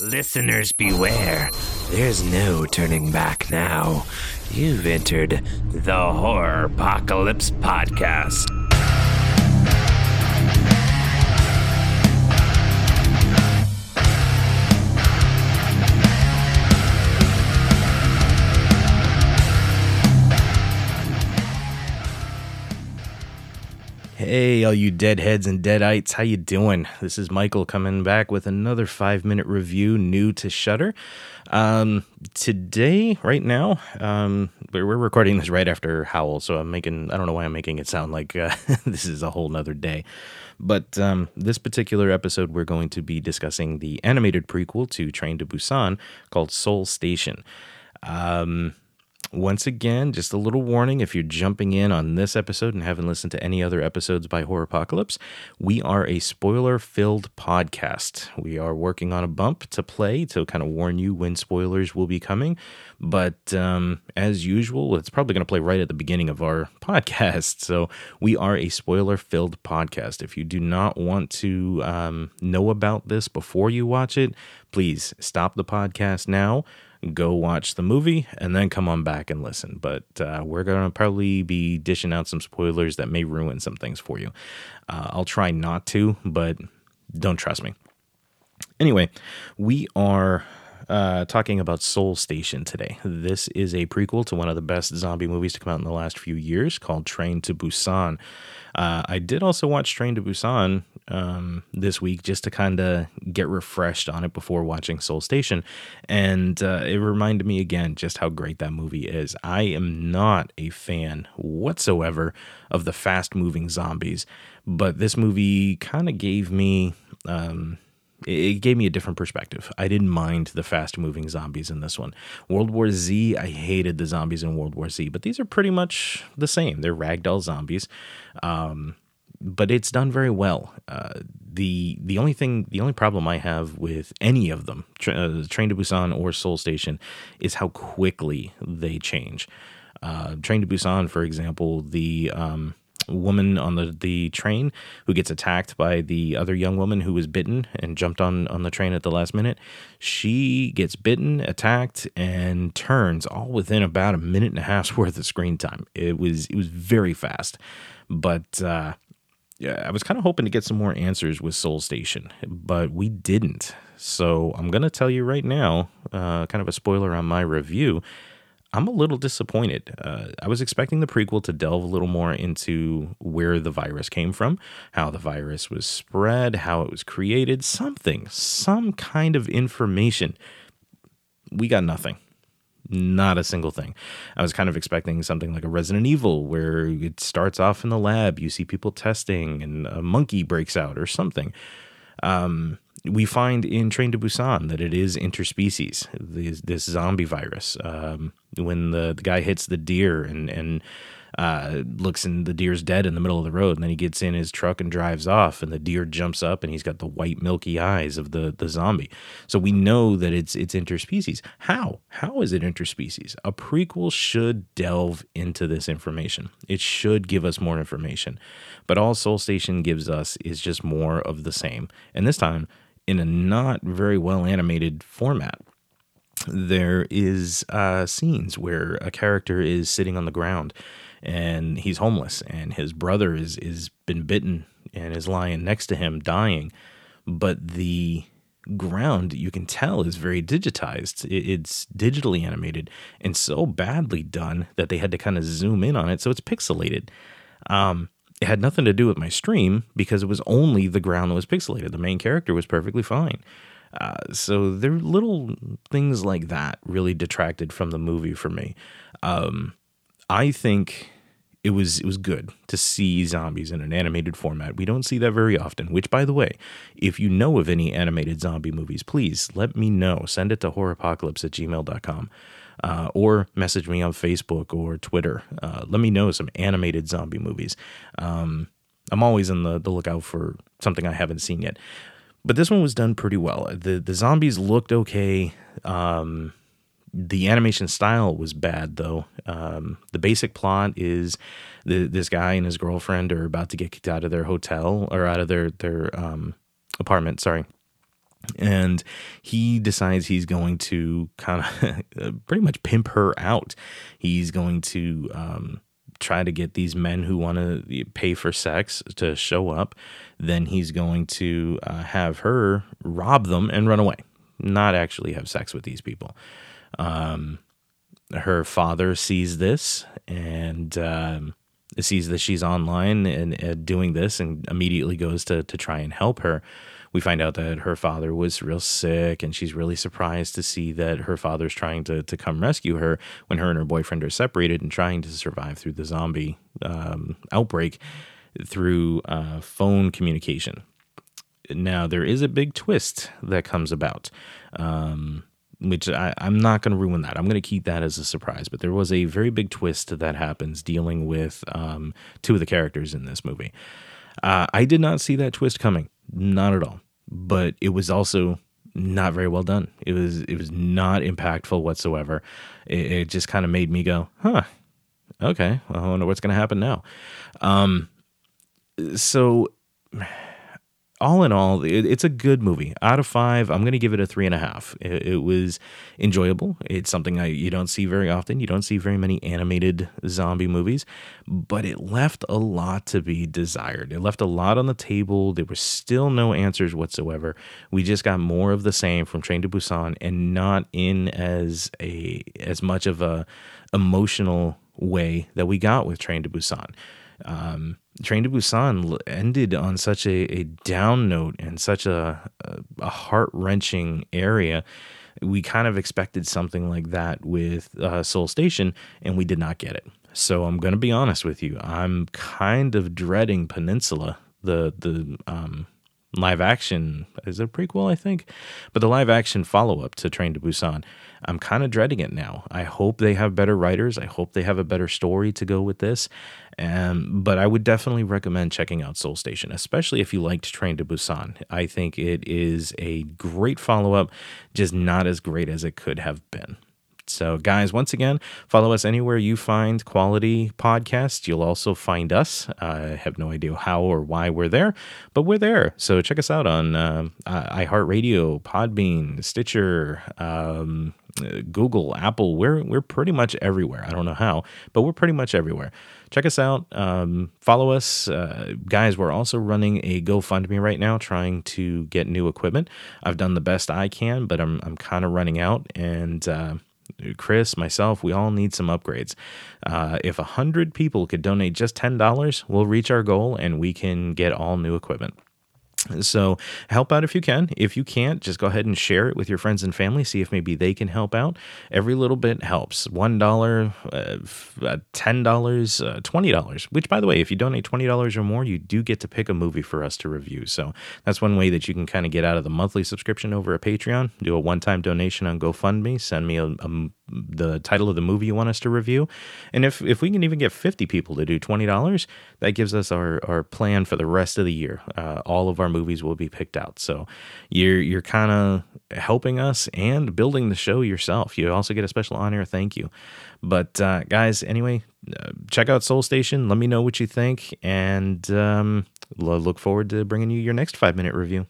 Listeners beware. There's no turning back now. You've entered the Horropocalypse Podcast. Hey, all you deadheads and deadites, how you doing? This is Michael coming back with another five-minute review new to Shudder. Um, today, right now, um, we're, we're recording this right after Howl, so I'm making, I don't know why I'm making it sound like uh, this is a whole nother day. But um, this particular episode, we're going to be discussing the animated prequel to Train to Busan called Seoul Station. Um, once again, just a little warning if you're jumping in on this episode and haven't listened to any other episodes by Horropocalypse, we are a spoiler filled podcast. We are working on a bump to play to kind of warn you when spoilers will be coming. But um, as usual, it's probably going to play right at the beginning of our podcast. So we are a spoiler filled podcast. If you do not want to um, know about this before you watch it, please stop the podcast now go watch the movie and then come on back and listen. But uh, we're going to probably be dishing out some spoilers that may ruin some things for you. Uh, I'll try not to, but don't trust me. Anyway, we are uh, talking about Seoul Station today. This is a prequel to one of the best zombie movies to come out in the last few years called Train to Busan. Uh, I did also watch Train to Busan um, this week just to kind of get refreshed on it before watching Seoul Station. And uh, it reminded me again just how great that movie is. I am not a fan whatsoever of the fast moving zombies, but this movie kind of gave me. Um, it gave me a different perspective. I didn't mind the fast moving zombies in this one. World War Z, I hated the zombies in World War Z, but these are pretty much the same. They're ragdoll zombies. Um, but it's done very well. Uh, the the only thing, the only problem I have with any of them, tra- uh, Train to Busan or Seoul Station, is how quickly they change. Uh, Train to Busan, for example, the um, woman on the, the train who gets attacked by the other young woman who was bitten and jumped on, on the train at the last minute. She gets bitten, attacked, and turns all within about a minute and a half's worth of screen time. It was it was very fast. But uh, yeah, I was kind of hoping to get some more answers with Seoul Station, but we didn't. So I'm going to tell you right now, uh, kind of a spoiler on my review. I'm a little disappointed. Uh, I was expecting the prequel to delve a little more into where the virus came from, how the virus was spread, how it was created, something, some kind of information. We got nothing. Not a single thing. I was kind of expecting something like a Resident Evil where it starts off in the lab, you see people testing, and a monkey breaks out or something. Um, we find in Train to Busan that it is interspecies, this, this zombie virus. Um, when the, the guy hits the deer and, and uh, looks and the deer's dead in the middle of the road, and then he gets in his truck and drives off, and the deer jumps up and he's got the white milky eyes of the, the zombie. So we know that it's it's interspecies. How? How is it interspecies? A prequel should delve into this information. It should give us more information. But all Seoul Station gives us is just more of the same. And this time in a not very well animated format. There is uh, scenes where a character is sitting on the ground and he's homeless, and his brother is is been bitten and is lying next to him dying, but the ground you can tell is very digitized. It's digitally animated and so badly done that they had to kind of zoom in on it, so it's pixelated. Um, it had nothing to do with my stream because it was only the ground that was pixelated. The main character was perfectly fine. Uh, so there are little things like that really detracted from the movie for me. Um, I think it was it was good to see zombies in an animated format. We don't see that very often. Which, by the way, if you know of any animated zombie movies, please let me know. Send it to horropocalypse at gmail.com uh, or message me on Facebook or Twitter. Uh, let me know some animated zombie movies. Um, I'm always on the, the lookout for something I haven't seen yet. But this one was done pretty well. The the zombies looked okay. Um, the animation style was bad though. Um, the basic plot is the, this guy and his girlfriend are about to get kicked out of their hotel or out of their their um, apartment. Sorry, and he decides he's going to kind of pretty much pimp her out. He's going to um, try to get these men who want to pay for sex to show up. Then he's going to uh, have her rob them and run away, not actually have sex with these people. Um, her father sees this and um, sees that she's online and, and doing this and immediately goes to, to try and help her we find out that her father was real sick and she's really surprised to see that her father's trying to, to come rescue her when her and her boyfriend are separated and trying to survive through the zombie um, outbreak through uh, phone communication. Now, there is a big twist that comes about. Um, which I, am not going to ruin that. I'm going to keep that as a surprise. But there was a very big twist that happens dealing with um, two of the characters in this movie. Uh, I did not see that twist coming. Not at all. But it was also not very well done. It was it was not impactful whatsoever. It, it just kind of made me go, huh, okay. Well, I wonder what's going to happen now. Um, so all in all, it, it's a good movie. Out of five, I'm going to give it a three and a half. It, it, was enjoyable. It's something I you don't see very often. You don't see very many animated zombie movies, but it left a lot to be desired. It left a lot on the table. There were still no answers whatsoever. We just got more of the same from Train to Busan, and not in as a as much of a emotional way that we got with Train to Busan. Um, Train to Busan ended on such a, a down note and such a, a, heart wrenching area. We kind of expected something like that with uh, Seoul Station, and we did not get it. So I'm going to be honest with you. I'm kind of dreading Peninsula, the the um, live action is a prequel, I think, but the live action follow up to Train to Busan. I'm kind of dreading it now. I hope they have better writers. I hope they have a better story to go with this. Um, but I would definitely recommend checking out Seoul Station, especially if you liked Train to Busan. I think it is a great follow up, just not as great as it could have been. So, guys, once again, follow us anywhere you find quality podcasts. You'll also find us. I have no idea how or why we're there, but we're there. So, check us out on uh, iHeartRadio, Podbean, Stitcher, um, Google, Apple. We're we're pretty much everywhere. I don't know how, but we're pretty much everywhere. Check us out. Um, follow us, uh, guys. We're also running a GoFundMe right now, trying to get new equipment. I've done the best I can, but I'm I'm kind of running out and. Uh, Chris, myself, we all need some upgrades. Uh, if a hundred people could donate just ten dollars, we'll reach our goal and we can get all new equipment. So help out if you can. If you can't, just go ahead and share it with your friends and family. See if maybe they can help out. Every little bit helps. One dollar, uh, uh, ten dollars, uh, twenty dollars. Which, by the way, if you donate twenty dollars or more, you do get to pick a movie for us to review. So that's one way that you can kind of get out of the monthly subscription over a Patreon. Do a one-time donation on GoFundMe. Send me a, a the title of the movie you want us to review. And if, if we can even get 50 people to do $20, that gives us our, our plan for the rest of the year. Uh, all of our movies will be picked out. So you're, you're kind of helping us and building the show yourself. You also get a special honor. Thank you. But uh, guys, anyway, uh, check out Seoul Station. Let me know what you think. And um, look forward to bringing you your next five minute review.